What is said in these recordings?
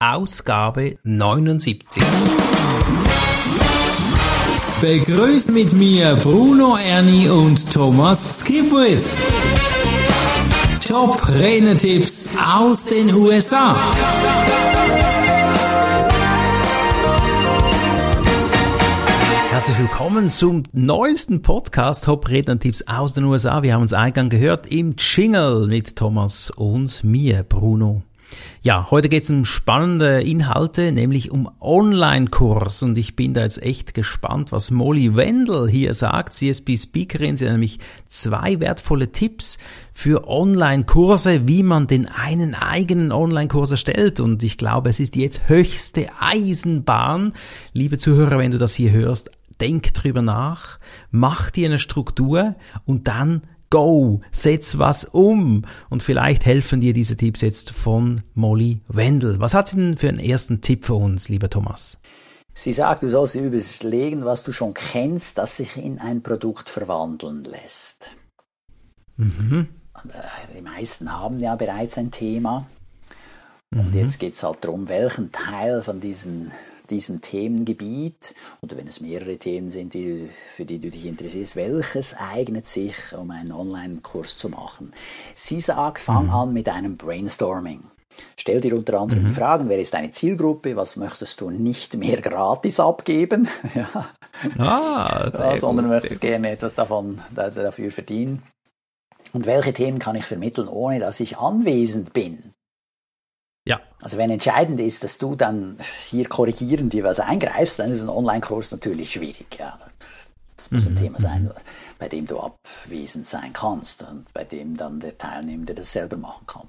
Ausgabe 79. Begrüßt mit mir Bruno Ernie und Thomas Skipwith. Top Renetipps aus den USA. Herzlich willkommen zum neuesten Podcast Top Redner-Tipps aus den USA. Wir haben uns Eingang gehört im Jingle mit Thomas und mir, Bruno. Ja, heute geht es um spannende Inhalte, nämlich um Online-Kurs. Und ich bin da jetzt echt gespannt, was Molly Wendell hier sagt, CSP-Speakerin. Sie hat nämlich zwei wertvolle Tipps für Online-Kurse, wie man den einen eigenen Online-Kurs erstellt. Und ich glaube, es ist jetzt höchste Eisenbahn. Liebe Zuhörer, wenn du das hier hörst, denk drüber nach, mach dir eine Struktur und dann go, setz was um. Und vielleicht helfen dir diese Tipps jetzt von Molly Wendel. Was hat sie denn für einen ersten Tipp für uns, lieber Thomas? Sie sagt, du sollst überlegen, was du schon kennst, das sich in ein Produkt verwandeln lässt. Mhm. Äh, die meisten haben ja bereits ein Thema. Und mhm. jetzt geht es halt darum, welchen Teil von diesen diesem Themengebiet oder wenn es mehrere Themen sind, die, für die du dich interessierst, welches eignet sich, um einen Online-Kurs zu machen? Sie sagt, fang mhm. an mit einem Brainstorming. Stell dir unter anderem mhm. die Fragen, wer ist deine Zielgruppe, was möchtest du nicht mehr gratis abgeben, ja. ah, ja, sondern gut, möchtest gerne etwas davon dafür verdienen. Und welche Themen kann ich vermitteln, ohne dass ich anwesend bin? Ja. Also wenn entscheidend ist, dass du dann hier korrigieren dir was eingreifst, dann ist ein Online-Kurs natürlich schwierig. Ja. Das muss ein mhm. Thema sein, bei dem du abwesend sein kannst und bei dem dann der Teilnehmende das selber machen kann.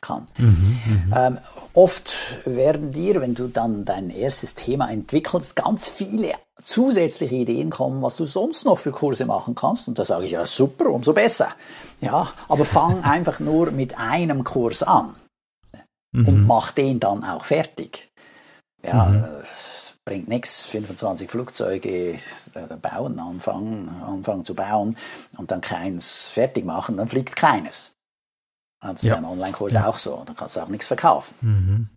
kann. Mhm, mhm, ähm, oft werden dir, wenn du dann dein erstes Thema entwickelst, ganz viele zusätzliche Ideen kommen, was du sonst noch für Kurse machen kannst. Und da sage ich ja super, umso besser. Ja, aber fang einfach nur mit einem Kurs an mhm. und mach den dann auch fertig. Ja, mhm. es bringt nichts, 25 Flugzeuge äh, bauen, anfangen, anfangen zu bauen und dann keins fertig machen, dann fliegt keines. Ist ja. beim Online-Kurs ja. auch so, dann kannst du auch nichts verkaufen. Mhm.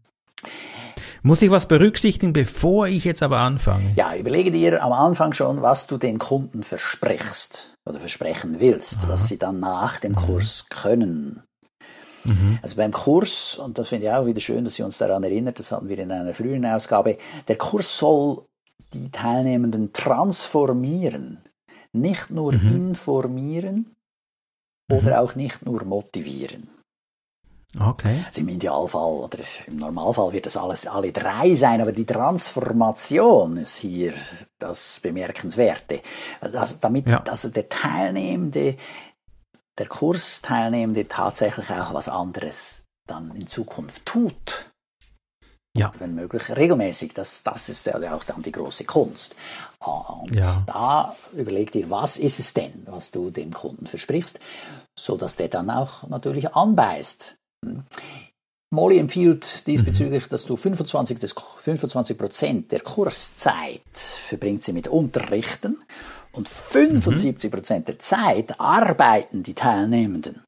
Muss ich was berücksichtigen, bevor ich jetzt aber anfange? Ja, überlege dir am Anfang schon, was du den Kunden versprichst oder versprechen willst, Aha. was sie dann nach dem mhm. Kurs können. Mhm. Also beim Kurs, und das finde ich auch wieder schön, dass Sie uns daran erinnert, das hatten wir in einer früheren Ausgabe, der Kurs soll die Teilnehmenden transformieren, nicht nur mhm. informieren oder mhm. auch nicht nur motivieren. Okay. Also im Idealfall oder im Normalfall wird das alles alle drei sein, aber die Transformation ist hier das Bemerkenswerte. Also damit ja. also der Teilnehmende der Kursteilnehmende tatsächlich auch was anderes dann in Zukunft tut. Ja. Und wenn möglich regelmäßig. Das, das ist ja auch dann die große Kunst. Und ja. da überleg dir, was ist es denn, was du dem Kunden versprichst, so dass der dann auch natürlich anbeißt. Hm. Molly empfiehlt diesbezüglich, mhm. dass du 25, 25 Prozent der Kurszeit verbringt sie mit Unterrichten und 75 Prozent der Zeit arbeiten die Teilnehmenden.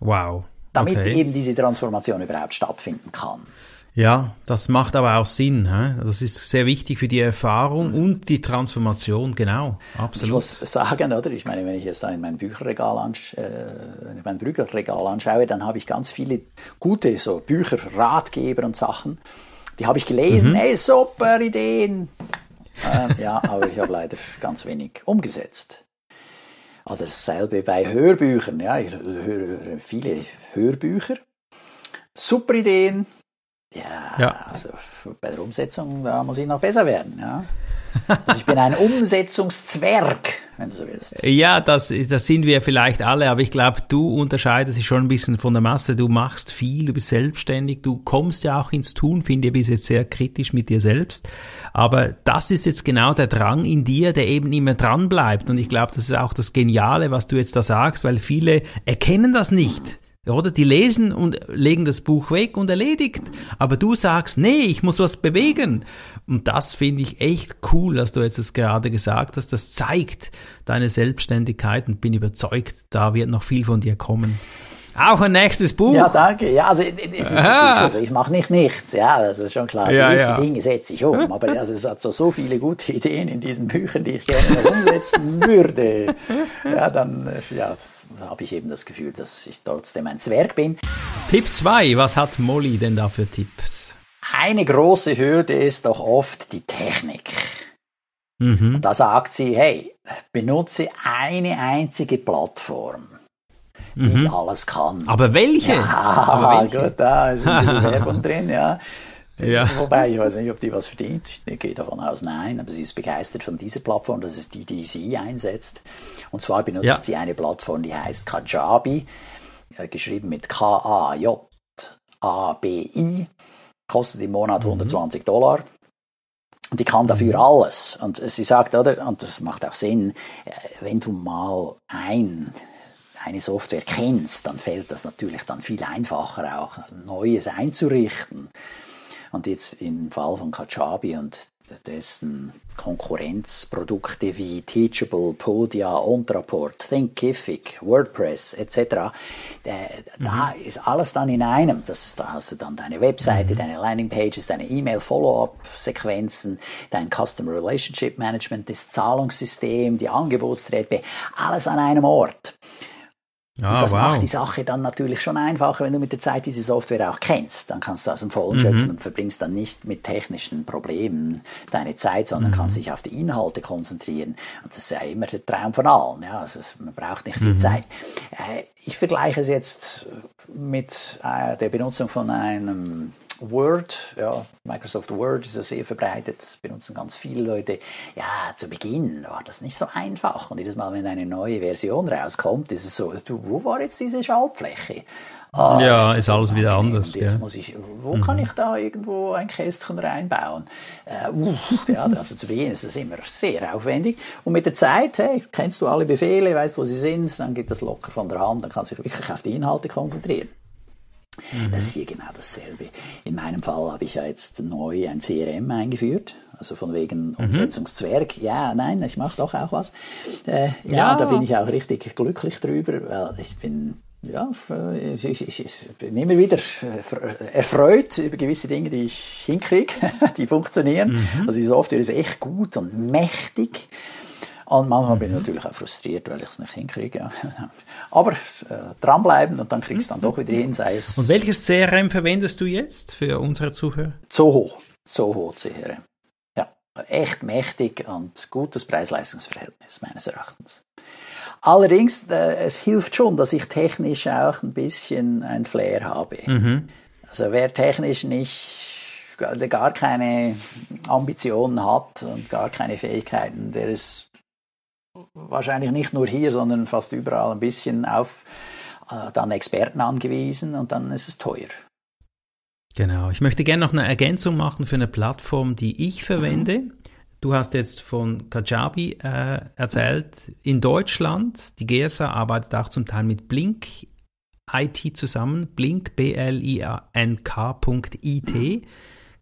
Wow. Damit okay. eben diese Transformation überhaupt stattfinden kann. Ja, das macht aber auch Sinn. He? Das ist sehr wichtig für die Erfahrung und die Transformation, genau. Absolut. Ich muss sagen, oder? Ich meine, wenn ich jetzt da in mein Bücherregal, ansch äh, mein Bücherregal anschaue, dann habe ich ganz viele gute so Bücher, Ratgeber und Sachen. Die habe ich gelesen. Mhm. Hey, super Ideen ähm, ja, aber ich habe leider ganz wenig umgesetzt. Aber dasselbe bei Hörbüchern. Ja, ich höre viele Hörbücher. Super Ideen. Ja, ja. also bei der Umsetzung, da muss ich noch besser werden. Ja. Also ich bin ein Umsetzungszwerg, wenn du so willst. Ja, das, das sind wir vielleicht alle, aber ich glaube, du unterscheidest dich schon ein bisschen von der Masse. Du machst viel, du bist selbstständig, du kommst ja auch ins Tun, finde ich, bist jetzt sehr kritisch mit dir selbst. Aber das ist jetzt genau der Drang in dir, der eben immer dran bleibt. Und ich glaube, das ist auch das Geniale, was du jetzt da sagst, weil viele erkennen das nicht. Oder? Die lesen und legen das Buch weg und erledigt. Aber du sagst, nee, ich muss was bewegen. Und das finde ich echt cool, dass du jetzt das gerade gesagt hast. Das zeigt deine Selbstständigkeit und bin überzeugt, da wird noch viel von dir kommen. Auch ein nächstes Buch. Ja, danke. Ja, also, es ist also ich mache nicht nichts, ja, das ist schon klar. Ja, Gewisse ja. Dinge setze ich um, aber also, es hat so, so viele gute Ideen in diesen Büchern, die ich gerne umsetzen würde. Ja, dann ja, habe ich eben das Gefühl, dass ich trotzdem ein Zwerg bin. Tipp 2, was hat Molly denn da für Tipps? Eine große Hürde ist doch oft die Technik. Mhm. Da sagt sie, hey, benutze eine einzige Plattform die mhm. alles kann. Aber welche? Ja, Aber welche? gut, da ist ein bisschen Werbung drin, ja. Ja. Wobei, ich weiß nicht, ob die was verdient. Ich gehe davon aus, nein. Aber sie ist begeistert von dieser Plattform. Das ist die, die sie einsetzt. Und zwar benutzt ja. sie eine Plattform, die heißt Kajabi. Äh, geschrieben mit K-A-J-A-B-I. Kostet im Monat 120 mhm. Dollar. Und die kann dafür mhm. alles. Und sie sagt, oder, und das macht auch Sinn, äh, wenn du mal ein eine Software kennst, dann fällt das natürlich dann viel einfacher, auch Neues einzurichten. Und jetzt im Fall von Kajabi und dessen Konkurrenzprodukte wie Teachable, Podia, Ontraport, Thinkific, WordPress etc. Da, mhm. ist alles dann in einem. Das da hast du dann deine Webseite, mhm. deine Landingpages, deine E-Mail-Follow-up-Sequenzen, dein Customer Relationship Management, das Zahlungssystem, die Angebotstreppe, alles an einem Ort. Ah, das wow. macht die Sache dann natürlich schon einfacher, wenn du mit der Zeit diese Software auch kennst. Dann kannst du aus dem Vollen mhm. schöpfen und verbringst dann nicht mit technischen Problemen deine Zeit, sondern mhm. kannst dich auf die Inhalte konzentrieren. Und das ist ja immer der Traum von allen. Ja, also man braucht nicht viel mhm. Zeit. Äh, ich vergleiche es jetzt mit äh, der Benutzung von einem Word, ja, Microsoft Word ist ja sehr verbreitet, benutzen ganz viele Leute. Ja, zu Beginn war das nicht so einfach. Und jedes Mal, wenn eine neue Version rauskommt, ist es so, du, wo war jetzt diese Schaltfläche? Ah, ja, ist, ist alles wieder anders. Und jetzt muss ich, wo mhm. kann ich da irgendwo ein Kästchen reinbauen? Äh, uh, ja, also zu Beginn ist das immer sehr aufwendig. Und mit der Zeit, hey, kennst du alle Befehle, weißt, wo sie sind, dann geht das locker von der Hand, dann kannst du dich wirklich auf die Inhalte konzentrieren. Mhm. Das ist hier genau dasselbe. In meinem Fall habe ich ja jetzt neu ein CRM eingeführt, also von wegen mhm. Umsetzungszwerg. Ja, nein, ich mache doch auch was. Äh, ja, ja, da bin ich auch richtig glücklich drüber, weil ich bin ja, ich, ich, ich, bin immer wieder erfreut über gewisse Dinge, die ich hinkriege, die funktionieren. Mhm. Also die Software ist echt gut und mächtig. Und manchmal bin ich natürlich auch frustriert, weil ich es nicht hinkriege. Aber äh, dranbleiben und dann kriegst du dann doch wieder hin, sei es. Und welches CRM verwendest du jetzt für unsere Zuhörer? Zoho. Zoho CRM. Ja, echt mächtig und gutes Preis-Leistungs-Verhältnis meines Erachtens. Allerdings, äh, es hilft schon, dass ich technisch auch ein bisschen ein Flair habe. Mhm. Also wer technisch nicht gar keine Ambitionen hat und gar keine Fähigkeiten, der ist wahrscheinlich nicht nur hier, sondern fast überall ein bisschen auf äh, dann Experten angewiesen und dann ist es teuer. Genau. Ich möchte gerne noch eine Ergänzung machen für eine Plattform, die ich verwende. Mhm. Du hast jetzt von Kajabi äh, erzählt. In Deutschland, die GSA arbeitet auch zum Teil mit Blink IT zusammen. Blink, B-L-I-N-K.it. Mhm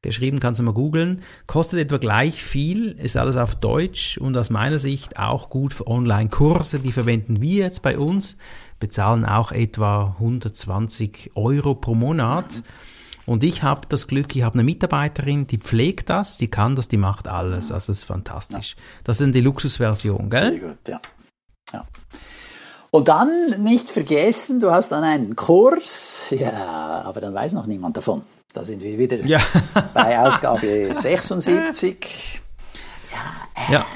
geschrieben, kannst du mal googeln. Kostet etwa gleich viel, ist alles auf Deutsch und aus meiner Sicht auch gut für Online-Kurse. Die verwenden wir jetzt bei uns, bezahlen auch etwa 120 Euro pro Monat. Und ich habe das Glück, ich habe eine Mitarbeiterin, die pflegt das, die kann das, die macht alles. Also das ist fantastisch. Das ist die Luxusversion, gell? Sehr gut, ja. ja. Und dann nicht vergessen, du hast dann einen Kurs, ja, aber dann weiß noch niemand davon. Da sind wir wieder ja. bei Ausgabe 76. Ja, äh, ja,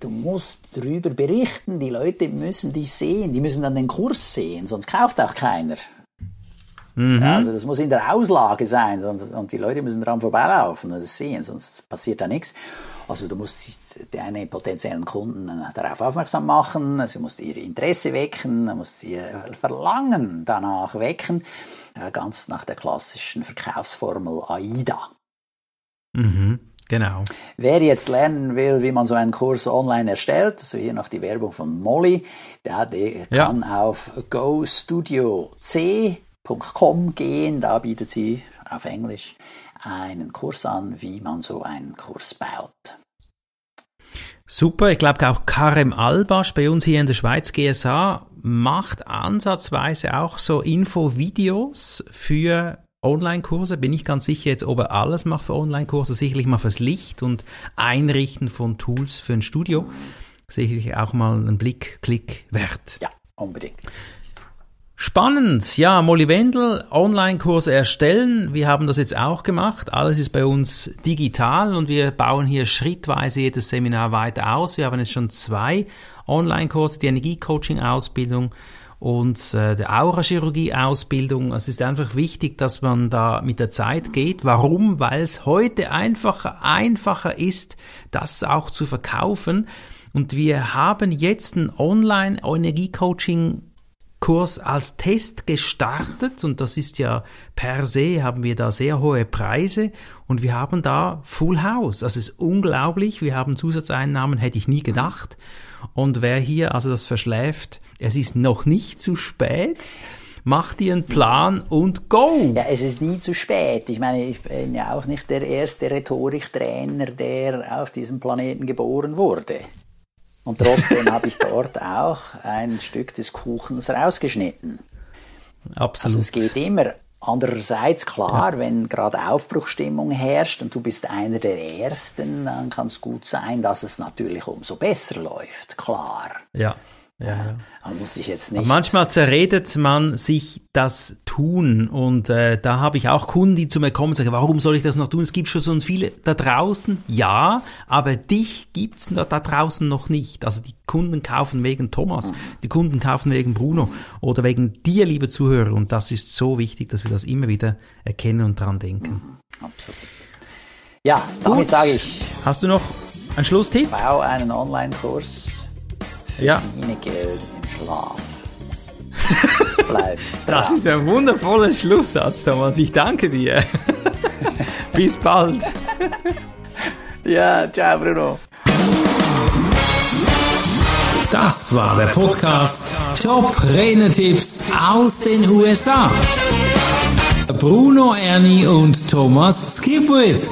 du musst darüber berichten, die Leute müssen dich sehen, die müssen dann den Kurs sehen, sonst kauft auch keiner. Mhm. Ja, also das muss in der Auslage sein sonst, und die Leute müssen dran vorbeilaufen und das sehen, sonst passiert da nichts. Also du musst deine potenziellen Kunden darauf aufmerksam machen, also musst ihr Interesse wecken, du musst ihr Verlangen danach wecken ganz nach der klassischen Verkaufsformel AIDA. Mhm, genau. Wer jetzt lernen will, wie man so einen Kurs online erstellt, also hier noch die Werbung von Molly, der, der ja. kann auf gostudioc.com gehen, da bietet sie auf Englisch einen Kurs an, wie man so einen Kurs baut. Super, ich glaube auch Karem Albasch bei uns hier in der Schweiz GSA macht ansatzweise auch so Infovideos für Online-Kurse. Bin ich ganz sicher jetzt, ob er alles macht für Online-Kurse. Sicherlich mal fürs Licht und Einrichten von Tools für ein Studio. Sicherlich auch mal ein Blick, Klick wert. Ja, unbedingt. Spannend, ja, Molly Wendel, Online-Kurse erstellen. Wir haben das jetzt auch gemacht. Alles ist bei uns digital und wir bauen hier schrittweise jedes Seminar weiter aus. Wir haben jetzt schon zwei Online-Kurse, die Energie-Coaching-Ausbildung und äh, der Aurachirurgie-Ausbildung. Es ist einfach wichtig, dass man da mit der Zeit geht. Warum? Weil es heute einfacher, einfacher ist, das auch zu verkaufen. Und wir haben jetzt ein Online-Energie-Coaching Kurs als Test gestartet und das ist ja per se haben wir da sehr hohe Preise und wir haben da Full House. Das ist unglaublich. Wir haben Zusatzeinnahmen, hätte ich nie gedacht. Und wer hier also das verschläft, es ist noch nicht zu spät. Mach dir einen Plan und go! Ja, es ist nie zu spät. Ich meine, ich bin ja auch nicht der erste Rhetoriktrainer, der auf diesem Planeten geboren wurde. Und trotzdem habe ich dort auch ein Stück des Kuchens rausgeschnitten. Absolut. Also es geht immer. Andererseits klar, ja. wenn gerade Aufbruchstimmung herrscht und du bist einer der Ersten, dann kann es gut sein, dass es natürlich umso besser läuft. Klar. Ja. Ja, ja. Man muss sich jetzt nicht. manchmal zerredet man sich das Tun und äh, da habe ich auch Kunden, die zu mir kommen und sagen, warum soll ich das noch tun? Es gibt schon so viele da draußen, ja, aber dich gibt's da, da draußen noch nicht. Also die Kunden kaufen wegen Thomas, die Kunden kaufen wegen Bruno oder wegen dir, liebe Zuhörer. Und das ist so wichtig, dass wir das immer wieder erkennen und dran denken. Mhm. Absolut. Ja, damit sage ich. Hast du noch einen Schlusstipp? Bau einen Online-Kurs ja. Geld im Schlaf. Bleib das ist ein wundervoller Schlusssatz, Thomas. Ich danke dir. Bis bald. Ja, ciao Bruno. Das war der Podcast Top Renetipps aus den USA. Bruno Ernie und Thomas Skipwith.